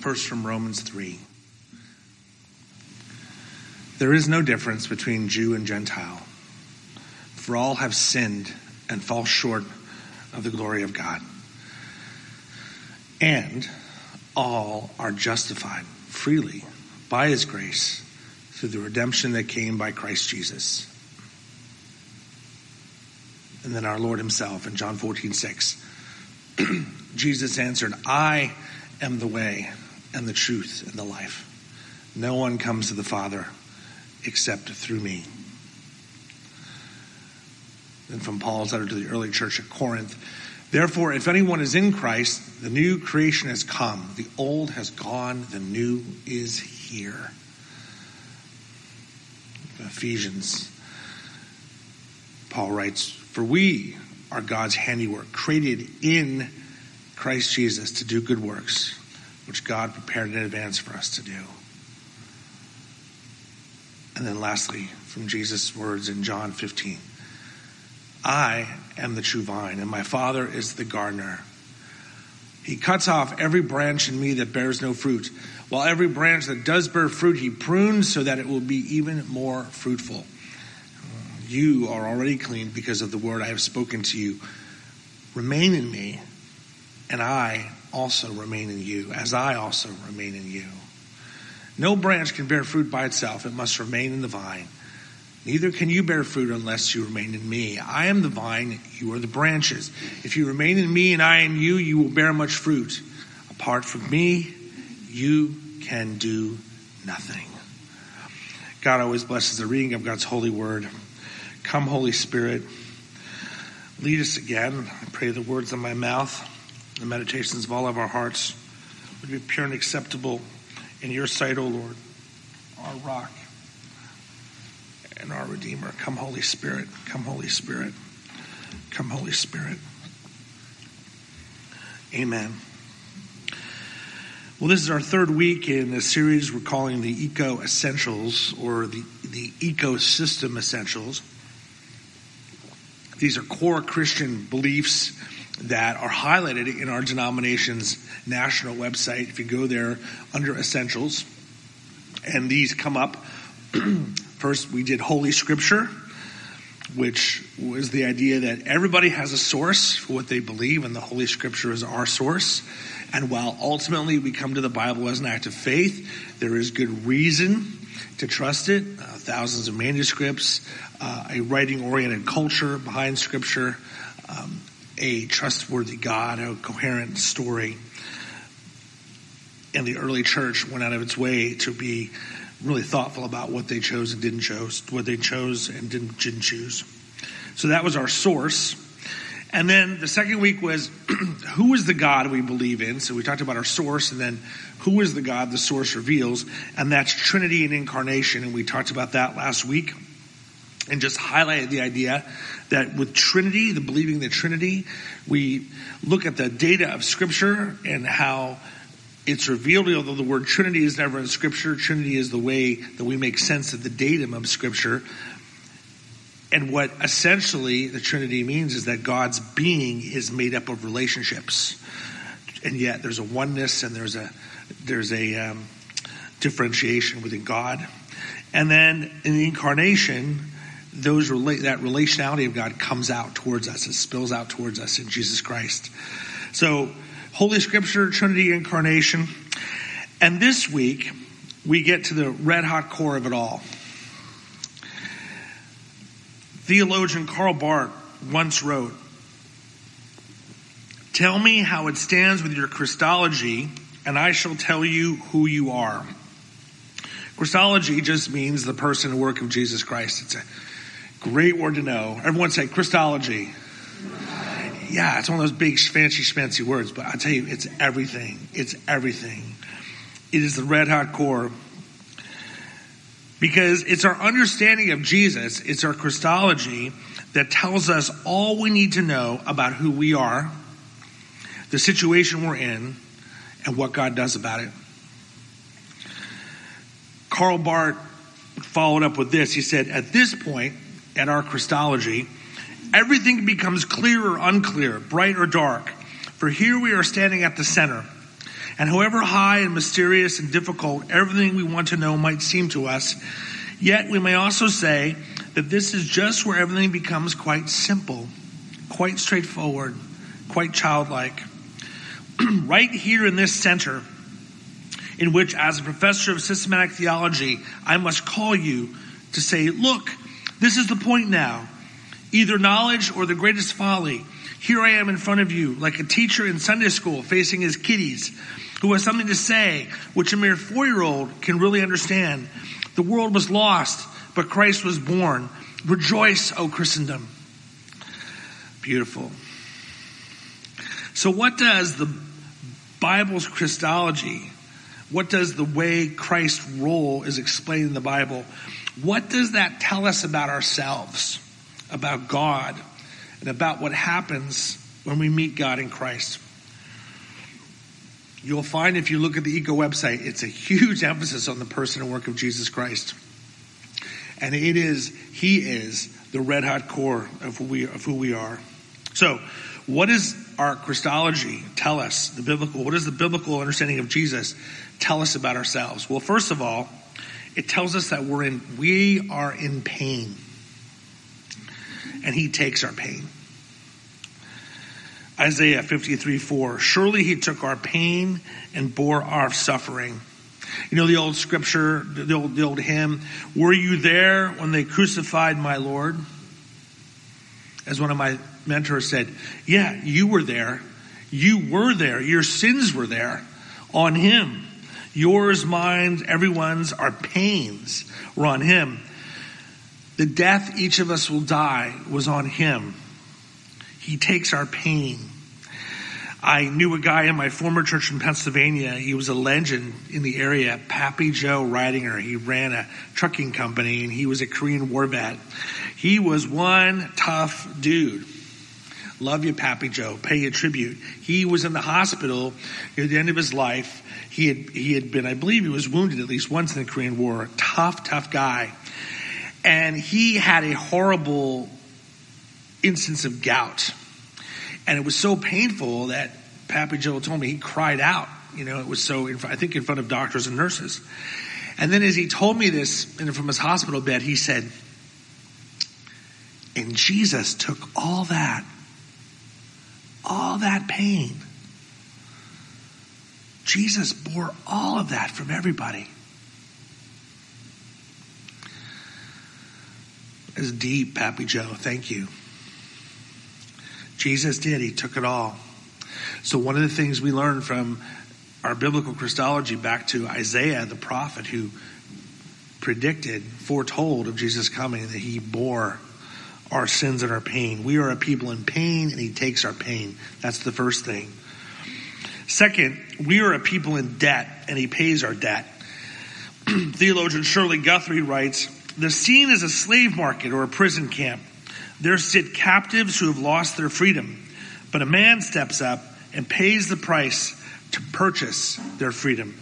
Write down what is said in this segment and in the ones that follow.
First from Romans 3. There is no difference between Jew and Gentile, for all have sinned and fall short of the glory of God. And all are justified freely by his grace through the redemption that came by Christ Jesus. And then our Lord himself in John 14, 6. Jesus answered, I am the way and the truth and the life. No one comes to the Father except through me. And from Paul's letter to the early church at Corinth, therefore, if anyone is in Christ, the new creation has come. The old has gone, the new is here. Ephesians, Paul writes, For we are God's handiwork, created in Christ Jesus to do good works, which God prepared in advance for us to do. And then lastly, from Jesus' words in John 15 I am the true vine, and my Father is the gardener. He cuts off every branch in me that bears no fruit, while every branch that does bear fruit, he prunes so that it will be even more fruitful. You are already clean because of the word I have spoken to you. Remain in me, and I also remain in you, as I also remain in you. No branch can bear fruit by itself, it must remain in the vine. Neither can you bear fruit unless you remain in me. I am the vine, you are the branches. If you remain in me and I in you, you will bear much fruit. Apart from me, you can do nothing. God always blesses the reading of God's holy word. Come, Holy Spirit, lead us again. I pray the words of my mouth, the meditations of all of our hearts would be pure and acceptable in your sight, O Lord, our rock and our Redeemer. Come, Holy Spirit. Come, Holy Spirit. Come, Holy Spirit. Amen. Well, this is our third week in a series we're calling the Eco Essentials or the, the Ecosystem Essentials. These are core Christian beliefs that are highlighted in our denomination's national website. If you go there under Essentials, and these come up. First, we did Holy Scripture, which was the idea that everybody has a source for what they believe, and the Holy Scripture is our source. And while ultimately we come to the Bible as an act of faith, there is good reason to trust it. Uh, thousands of manuscripts, uh, a writing oriented culture behind Scripture, um, a trustworthy God, a coherent story. And the early church went out of its way to be really thoughtful about what they chose and didn't chose, what they chose and didn't, didn't choose. So that was our source. And then the second week was who is the God we believe in? So we talked about our source and then who is the God the source reveals? And that's Trinity and incarnation. And we talked about that last week and just highlighted the idea that with Trinity, the believing the Trinity, we look at the data of Scripture and how it's revealed, although the word Trinity is never in Scripture, Trinity is the way that we make sense of the datum of Scripture. And what essentially the Trinity means is that God's being is made up of relationships, and yet there's a oneness and there's a there's a um, differentiation within God. And then in the incarnation, those relate that relationality of God comes out towards us. It spills out towards us in Jesus Christ. So Holy Scripture, Trinity, Incarnation. And this week, we get to the red hot core of it all. Theologian Karl Barth once wrote, Tell me how it stands with your Christology, and I shall tell you who you are. Christology just means the person and work of Jesus Christ. It's a great word to know. Everyone say Christology yeah, it's one of those big fancy fancy words, but I tell you, it's everything. It's everything. It is the red hot core. Because it's our understanding of Jesus, it's our Christology that tells us all we need to know about who we are, the situation we're in, and what God does about it. Karl Barth followed up with this. He said, At this point, at our Christology, Everything becomes clear or unclear, bright or dark. For here we are standing at the center. And however high and mysterious and difficult everything we want to know might seem to us, yet we may also say that this is just where everything becomes quite simple, quite straightforward, quite childlike. right here in this center, in which, as a professor of systematic theology, I must call you to say, look, this is the point now. Either knowledge or the greatest folly. Here I am in front of you, like a teacher in Sunday school facing his kiddies, who has something to say which a mere four year old can really understand. The world was lost, but Christ was born. Rejoice, O Christendom. Beautiful. So, what does the Bible's Christology, what does the way Christ's role is explained in the Bible, what does that tell us about ourselves, about God, and about what happens when we meet God in Christ? You'll find if you look at the ECO website, it's a huge emphasis on the person and work of Jesus Christ. And it is, He is the red hot core of who we, of who we are. So, what does our Christology tell us? The biblical, what does the biblical understanding of Jesus tell us about ourselves? Well, first of all, it tells us that we're in, we are in pain. And he takes our pain. Isaiah 53 4. Surely he took our pain and bore our suffering. You know the old scripture, the old, the old hymn, Were you there when they crucified my Lord? As one of my mentors said, Yeah, you were there. You were there. Your sins were there on him. Yours, mine, everyone's, our pains were on him. The death each of us will die was on him. He takes our pain. I knew a guy in my former church in Pennsylvania. He was a legend in the area, Pappy Joe Ridinger. He ran a trucking company and he was a Korean war vet. He was one tough dude. Love you, Pappy Joe. Pay you tribute. He was in the hospital at the end of his life. He had, he had been, I believe he was wounded at least once in the Korean War. Tough, tough guy. And he had a horrible instance of gout. And it was so painful that Pappy Joe told me he cried out. You know, it was so, I think in front of doctors and nurses. And then as he told me this from his hospital bed, he said, and Jesus took all that, all that pain. Jesus bore all of that from everybody. It's deep, Pappy Joe. Thank you. Jesus did. He took it all. So one of the things we learn from our biblical Christology back to Isaiah, the prophet who predicted, foretold of Jesus coming, that he bore our sins and our pain. We are a people in pain and he takes our pain. That's the first thing. Second, we are a people in debt and he pays our debt. Theologian Shirley Guthrie writes, the scene is a slave market or a prison camp. There sit captives who have lost their freedom, but a man steps up and pays the price to purchase their freedom.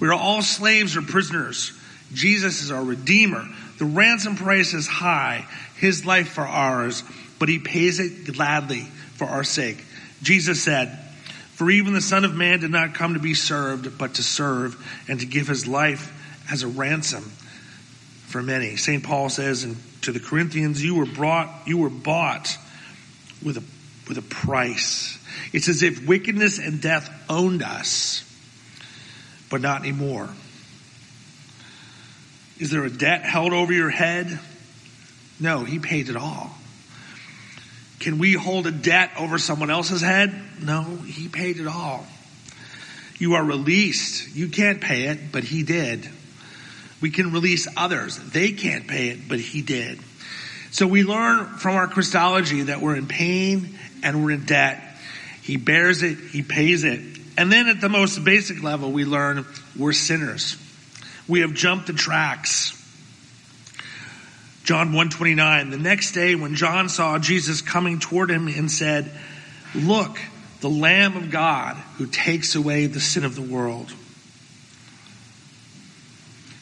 We are all slaves or prisoners. Jesus is our Redeemer. The ransom price is high, His life for ours, but He pays it gladly for our sake. Jesus said, For even the Son of Man did not come to be served, but to serve and to give His life as a ransom for many. St. Paul says to the Corinthians, you were brought, you were bought with a, with a price. It's as if wickedness and death owned us, but not anymore. Is there a debt held over your head? No, he paid it all. Can we hold a debt over someone else's head? No, he paid it all. You are released. You can't pay it, but he did. We can release others. They can't pay it, but he did. So we learn from our Christology that we're in pain and we're in debt. He bears it, he pays it. And then at the most basic level, we learn we're sinners. We have jumped the tracks. John 129, the next day when John saw Jesus coming toward him and said, look, the Lamb of God who takes away the sin of the world.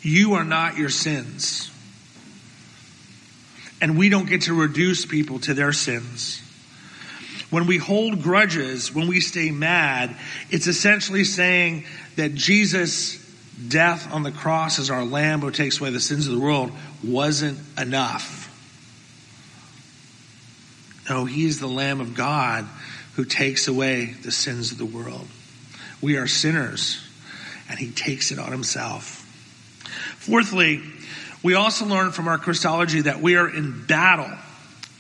You are not your sins. And we don't get to reduce people to their sins. When we hold grudges, when we stay mad, it's essentially saying that Jesus' death on the cross as our lamb who takes away the sins of the world wasn't enough. No, he is the Lamb of God who takes away the sins of the world. We are sinners, and he takes it on himself. Fourthly, we also learn from our Christology that we are in battle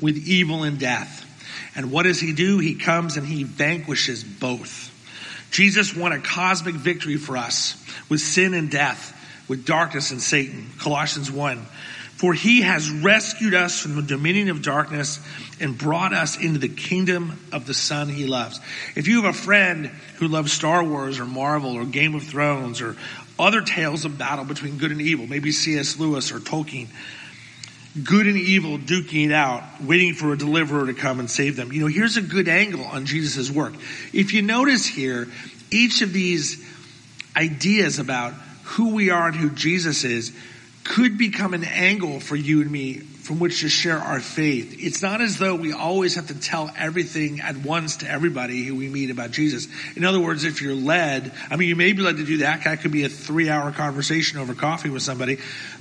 with evil and death. And what does he do? He comes and he vanquishes both. Jesus won a cosmic victory for us with sin and death, with darkness and Satan. Colossians 1. For he has rescued us from the dominion of darkness and brought us into the kingdom of the Son he loves. If you have a friend who loves Star Wars or Marvel or Game of Thrones or other tales of battle between good and evil, maybe C.S. Lewis or Tolkien, good and evil duking it out, waiting for a deliverer to come and save them. You know, here's a good angle on Jesus' work. If you notice here, each of these ideas about who we are and who Jesus is could become an angle for you and me from which to share our faith. It's not as though we always have to tell everything at once to everybody who we meet about Jesus. In other words, if you're led, I mean, you may be led to do that. That could be a three hour conversation over coffee with somebody.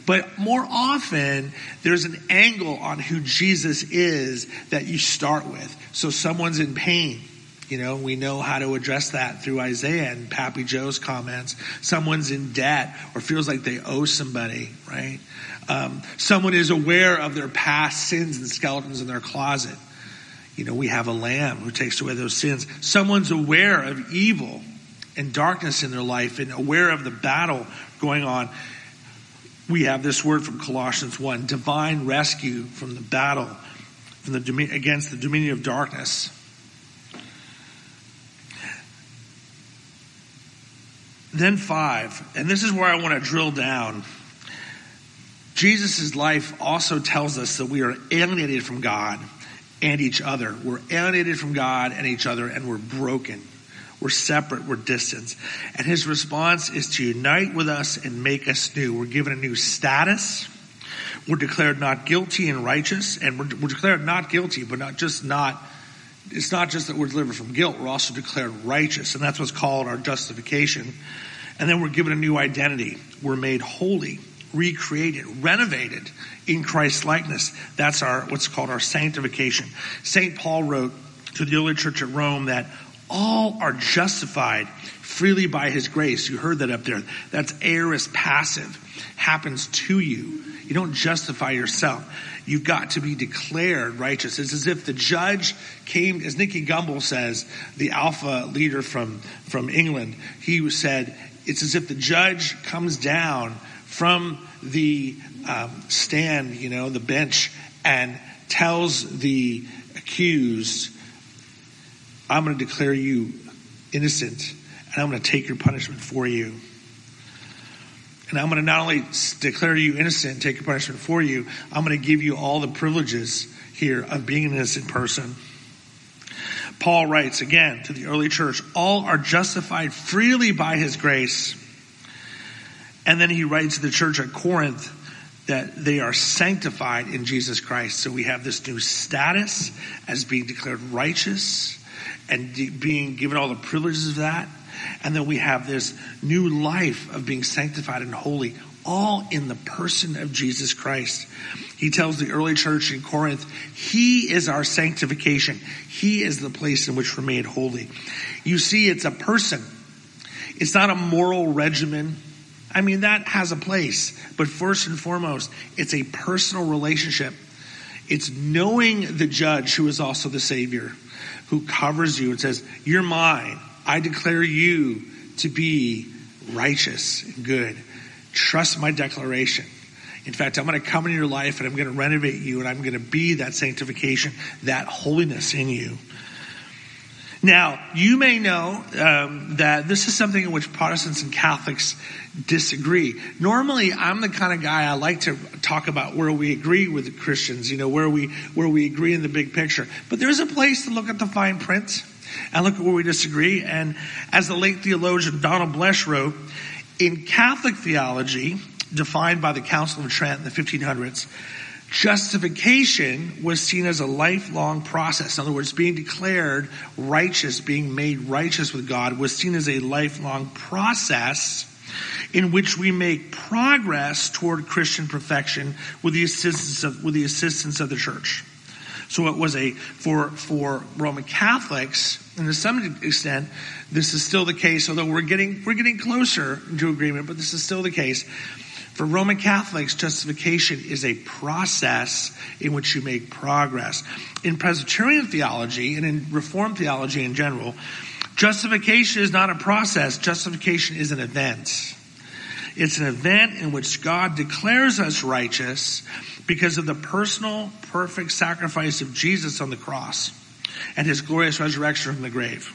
But more often, there's an angle on who Jesus is that you start with. So someone's in pain. You know, we know how to address that through Isaiah and Pappy Joe's comments. Someone's in debt or feels like they owe somebody, right? Um, someone is aware of their past sins and skeletons in their closet. You know, we have a lamb who takes away those sins. Someone's aware of evil and darkness in their life and aware of the battle going on. We have this word from Colossians 1 divine rescue from the battle from the, against the dominion of darkness. Then five, and this is where I want to drill down. Jesus' life also tells us that we are alienated from God and each other. We're alienated from God and each other, and we're broken. We're separate, we're distant. And his response is to unite with us and make us new. We're given a new status. We're declared not guilty and righteous, and we're, we're declared not guilty, but not just not it's not just that we're delivered from guilt, we're also declared righteous, and that's what's called our justification. And then we're given a new identity. We're made holy, recreated, renovated in Christ's likeness. That's our what's called our sanctification. St. Paul wrote to the early church at Rome that all are justified freely by his grace. You heard that up there. That's aorist passive. Happens to you. You don't justify yourself. You've got to be declared righteous. It's as if the judge came, as Nicky Gumbel says, the alpha leader from, from England, he said, it's as if the judge comes down from the um, stand, you know, the bench, and tells the accused, I'm going to declare you innocent, and I'm going to take your punishment for you. And I'm going to not only declare you innocent and take your punishment for you, I'm going to give you all the privileges here of being an innocent person. Paul writes again to the early church, all are justified freely by his grace. And then he writes to the church at Corinth that they are sanctified in Jesus Christ. So we have this new status as being declared righteous and being given all the privileges of that. And then we have this new life of being sanctified and holy, all in the person of Jesus Christ. He tells the early church in Corinth, He is our sanctification. He is the place in which we're made holy. You see, it's a person. It's not a moral regimen. I mean, that has a place. But first and foremost, it's a personal relationship. It's knowing the judge who is also the Savior, who covers you and says, You're mine. I declare you to be righteous and good. Trust my declaration. In fact, I'm going to come into your life and I'm going to renovate you and I'm going to be that sanctification, that holiness in you. Now, you may know um, that this is something in which Protestants and Catholics disagree. Normally, I'm the kind of guy I like to talk about where we agree with Christians, you know, where we where we agree in the big picture. But there's a place to look at the fine print and look at where we disagree. And as the late theologian Donald Bloesch wrote, in Catholic theology, defined by the Council of Trent in the 1500s, Justification was seen as a lifelong process. In other words, being declared righteous, being made righteous with God was seen as a lifelong process in which we make progress toward Christian perfection with the assistance of, with the assistance of the church. So it was a, for, for Roman Catholics, and to some extent, this is still the case, although we're getting, we're getting closer to agreement, but this is still the case. For Roman Catholics, justification is a process in which you make progress. In Presbyterian theology and in Reformed theology in general, justification is not a process, justification is an event. It's an event in which God declares us righteous because of the personal, perfect sacrifice of Jesus on the cross and his glorious resurrection from the grave.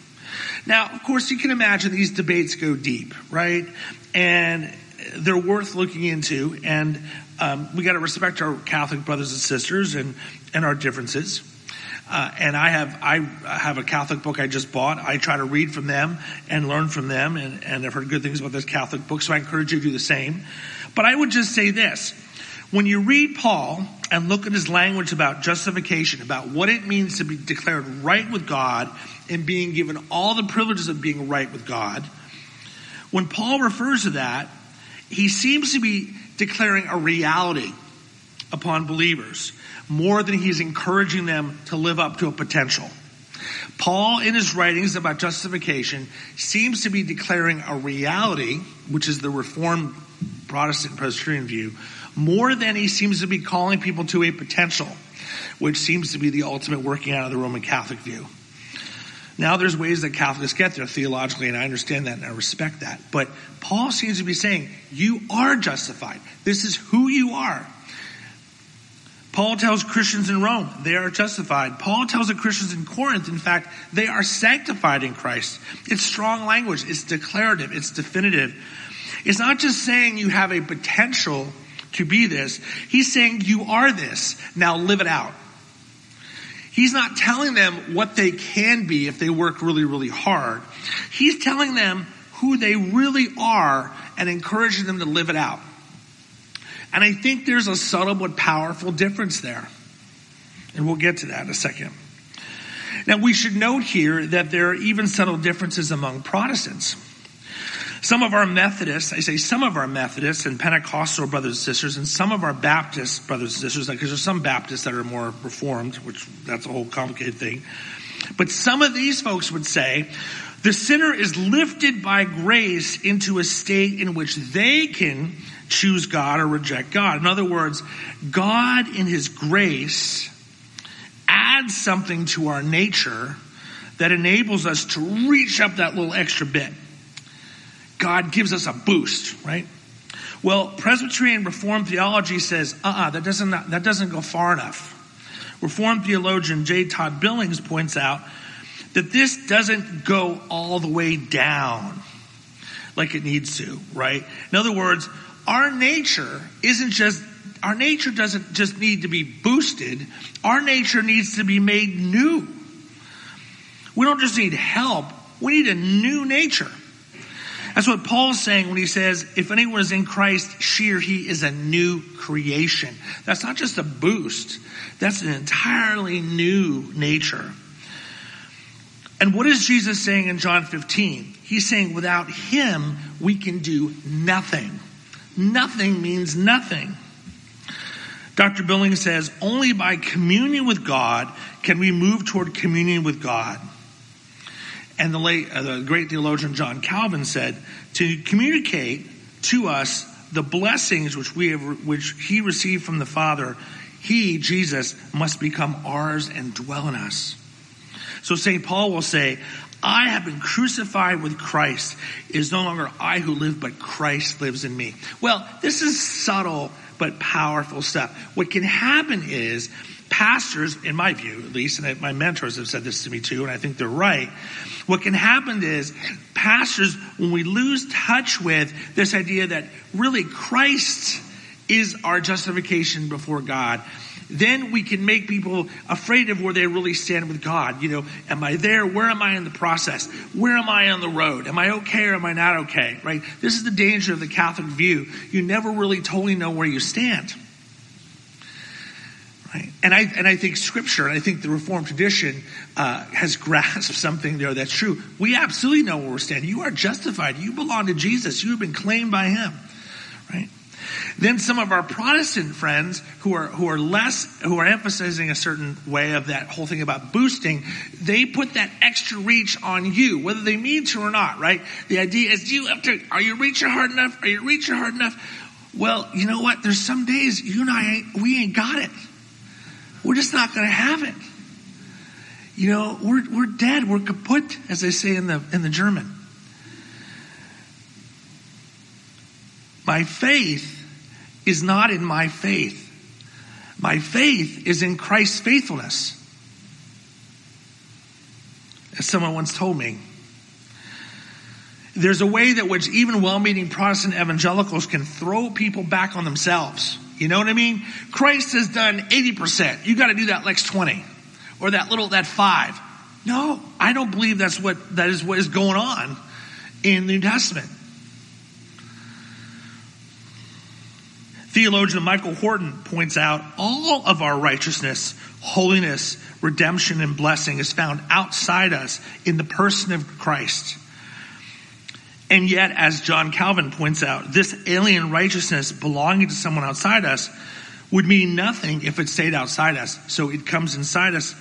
Now, of course, you can imagine these debates go deep, right? And they're worth looking into, and um, we got to respect our Catholic brothers and sisters and, and our differences. Uh, and I have I have a Catholic book I just bought. I try to read from them and learn from them, and, and I've heard good things about this Catholic book, so I encourage you to do the same. But I would just say this: when you read Paul and look at his language about justification, about what it means to be declared right with God and being given all the privileges of being right with God, when Paul refers to that, he seems to be declaring a reality upon believers more than he's encouraging them to live up to a potential. Paul, in his writings about justification, seems to be declaring a reality, which is the Reformed Protestant Presbyterian view, more than he seems to be calling people to a potential, which seems to be the ultimate working out of the Roman Catholic view. Now, there's ways that Catholics get there theologically, and I understand that and I respect that. But Paul seems to be saying, you are justified. This is who you are. Paul tells Christians in Rome they are justified. Paul tells the Christians in Corinth, in fact, they are sanctified in Christ. It's strong language. It's declarative. It's definitive. It's not just saying you have a potential to be this. He's saying you are this. Now live it out. He's not telling them what they can be if they work really, really hard. He's telling them who they really are and encouraging them to live it out. And I think there's a subtle but powerful difference there. And we'll get to that in a second. Now, we should note here that there are even subtle differences among Protestants. Some of our Methodists, I say some of our Methodists and Pentecostal brothers and sisters, and some of our Baptist brothers and sisters, because there's some Baptists that are more reformed, which that's a whole complicated thing. But some of these folks would say the sinner is lifted by grace into a state in which they can choose God or reject God. In other words, God in His grace adds something to our nature that enables us to reach up that little extra bit. God gives us a boost, right? Well, Presbyterian Reformed theology says, uh-uh, that doesn't, that doesn't go far enough. Reformed theologian J. Todd Billings points out that this doesn't go all the way down like it needs to, right? In other words, our nature isn't just our nature doesn't just need to be boosted. Our nature needs to be made new. We don't just need help. We need a new nature. That's what Paul's saying when he says, if anyone is in Christ, she or he is a new creation. That's not just a boost. That's an entirely new nature. And what is Jesus saying in John 15? He's saying without him, we can do nothing. Nothing means nothing. Dr. Billing says, only by communion with God can we move toward communion with God. And the late, uh, the great theologian John Calvin said, to communicate to us the blessings which we have, which he received from the Father, he, Jesus, must become ours and dwell in us. So St. Paul will say, I have been crucified with Christ. It is no longer I who live, but Christ lives in me. Well, this is subtle but powerful stuff. What can happen is pastors, in my view at least, and my mentors have said this to me too, and I think they're right. What can happen is pastors, when we lose touch with this idea that really Christ is our justification before God, then we can make people afraid of where they really stand with God. You know, am I there? Where am I in the process? Where am I on the road? Am I okay or am I not okay? Right? This is the danger of the Catholic view. You never really totally know where you stand. Right? And I and I think Scripture, and I think the Reformed tradition uh, has grasped something there that's true. We absolutely know where we're standing. You are justified. You belong to Jesus. You have been claimed by Him. Right? Then some of our Protestant friends who are who are less who are emphasizing a certain way of that whole thing about boosting, they put that extra reach on you, whether they mean to or not. Right? The idea is, do you have to? Are you reaching hard enough? Are you reaching hard enough? Well, you know what? There's some days you and I ain't, we ain't got it. We're just not going to have it. You know, we're, we're dead. We're kaput, as they say in the, in the German. My faith is not in my faith. My faith is in Christ's faithfulness. As someone once told me, there's a way that which even well-meaning Protestant evangelicals can throw people back on themselves. You know what I mean? Christ has done 80%. You got to do that next 20 or that little, that five. No, I don't believe that's what, that is what is going on in the New Testament. Theologian Michael Horton points out all of our righteousness, holiness, redemption, and blessing is found outside us in the person of Christ. And yet, as John Calvin points out, this alien righteousness belonging to someone outside us would mean nothing if it stayed outside us. So it comes inside us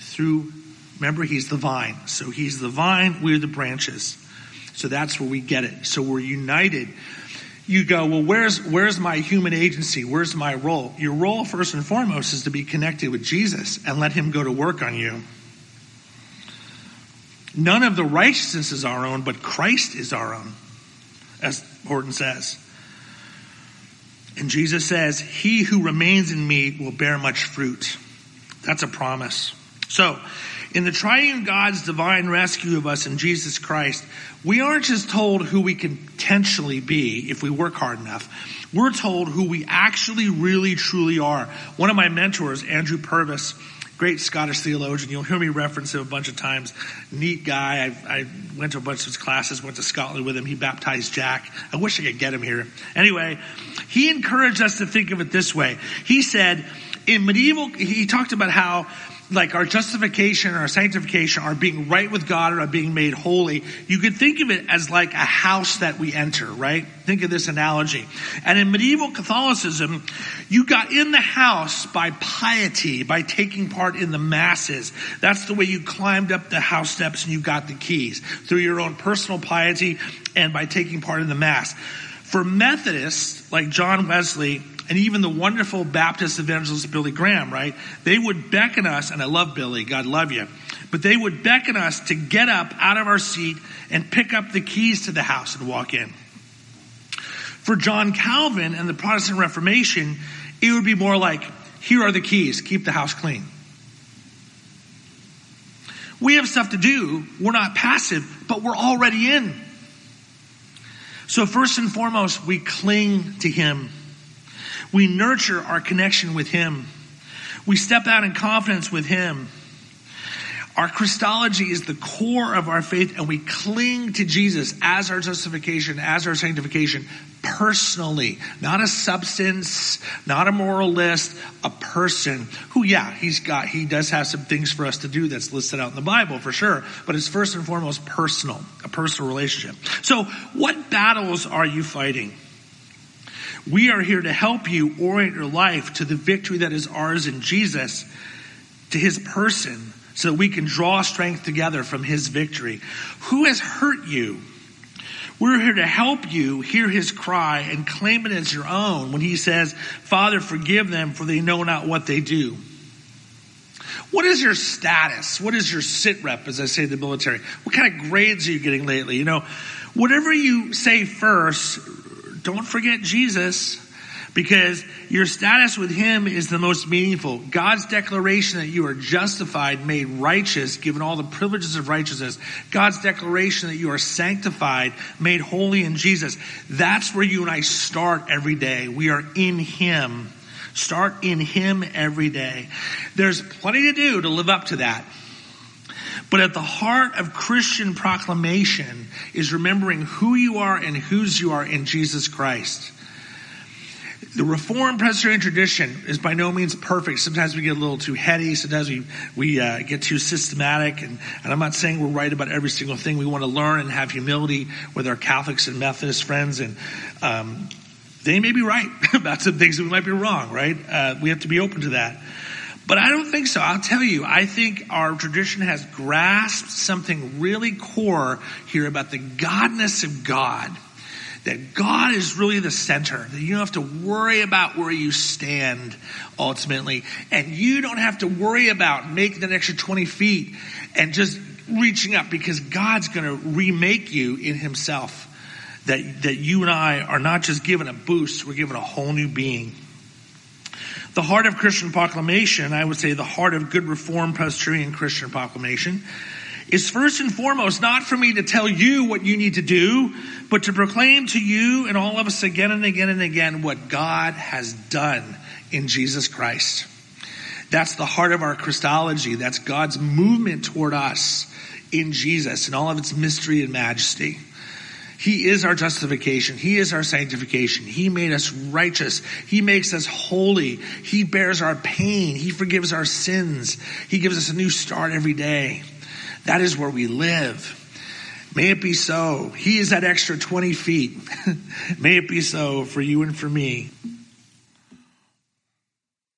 through, remember, he's the vine. So he's the vine, we're the branches. So that's where we get it. So we're united. You go, well, where's, where's my human agency? Where's my role? Your role, first and foremost, is to be connected with Jesus and let him go to work on you. None of the righteousness is our own, but Christ is our own, as Horton says. And Jesus says, He who remains in me will bear much fruit. That's a promise. So, in the triune God's divine rescue of us in Jesus Christ, we aren't just told who we can potentially be if we work hard enough. We're told who we actually really truly are. One of my mentors, Andrew Purves, great Scottish theologian. You'll hear me reference him a bunch of times. Neat guy. I, I, went to a bunch of his classes, went to Scotland with him. He baptized Jack. I wish I could get him here. Anyway, he encouraged us to think of it this way. He said, in medieval, he talked about how like our justification, our sanctification, our being right with God, or our being made holy, you could think of it as like a house that we enter, right? Think of this analogy. And in medieval Catholicism, you got in the house by piety, by taking part in the masses. That's the way you climbed up the house steps and you got the keys through your own personal piety and by taking part in the mass. For Methodists, like John Wesley, and even the wonderful Baptist evangelist Billy Graham, right? They would beckon us, and I love Billy, God love you, but they would beckon us to get up out of our seat and pick up the keys to the house and walk in. For John Calvin and the Protestant Reformation, it would be more like, here are the keys, keep the house clean. We have stuff to do. We're not passive, but we're already in. So first and foremost, we cling to Him. We nurture our connection with Him. We step out in confidence with Him. Our Christology is the core of our faith and we cling to Jesus as our justification, as our sanctification personally, not a substance, not a moral list, a person who, yeah, he's got, he does have some things for us to do that's listed out in the Bible for sure, but it's first and foremost personal, a personal relationship. So what battles are you fighting? We are here to help you orient your life to the victory that is ours in Jesus, to his person, so that we can draw strength together from his victory. Who has hurt you? We're here to help you hear his cry and claim it as your own when he says, Father, forgive them for they know not what they do. What is your status? What is your sit rep, as I say in the military? What kind of grades are you getting lately? You know, whatever you say first don't forget Jesus because your status with him is the most meaningful. God's declaration that you are justified, made righteous, given all the privileges of righteousness. God's declaration that you are sanctified, made holy in Jesus. That's where you and I start every day. We are in him. Start in him every day. There's plenty to do to live up to that. But at the heart of Christian proclamation is remembering who you are and whose you are in Jesus Christ. the Reformed Presbyterian tradition is by no means perfect. Sometimes we get a little too heady. Sometimes we we uh, get too systematic. And, and I'm not saying we're right about every single thing. We want to learn and have humility with our Catholics and Methodist friends. And um, they may be right about some things that we might be wrong. Right? Uh, we have to be open to that. But I don't think so. I'll tell you, I think our tradition has grasped something really core here about the godness of God. That God is really the center, that you don't have to worry about where you stand ultimately. And you don't have to worry about making an extra 20 feet and just reaching up because God's going to remake you in Himself. That, that you and I are not just given a boost, we're given a whole new being. The heart of Christian proclamation, I would say the heart of good Reformed Presbyterian Christian proclamation, is first and foremost not for me to tell you what you need to do, but to proclaim to you and all of us again and again and again what God has done in Jesus Christ. That's the heart of our Christology. That's God's movement toward us in Jesus and all of its mystery and majesty. He is our justification. He is our sanctification. He made us righteous. He makes us holy. He bears our pain. He forgives our sins. He gives us a new start every day. That is where we live. May it be so. He is that extra 20 feet. May it be so for you and for me.